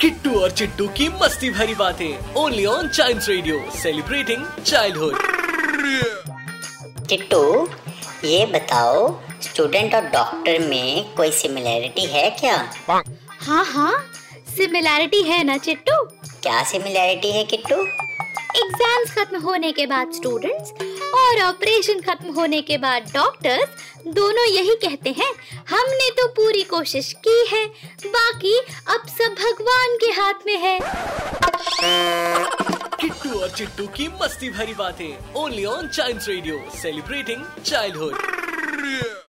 किट्टू और चिट्टू की मस्ती भरी बातें only on child radio celebrating childhood Chittu ये बताओ स्टूडेंट और डॉक्टर में कोई सिमिलैरिटी है क्या? हाँ हाँ सिमिलैरिटी है ना चिट्टू? क्या सिमिलैरिटी है किट्टू? एग्ज़ाम्स खत्म होने के बाद स्टूडेंट्स और ऑपरेशन खत्म होने के बाद डॉक्टर्स दोनों यही कहते हैं, हमने तो पूरी कोशिश की है, बाकी अब सब भगवान के हाथ में है। किट्टू और चिट्टू की मस्ती भरी बातें only on child radio celebrating childhood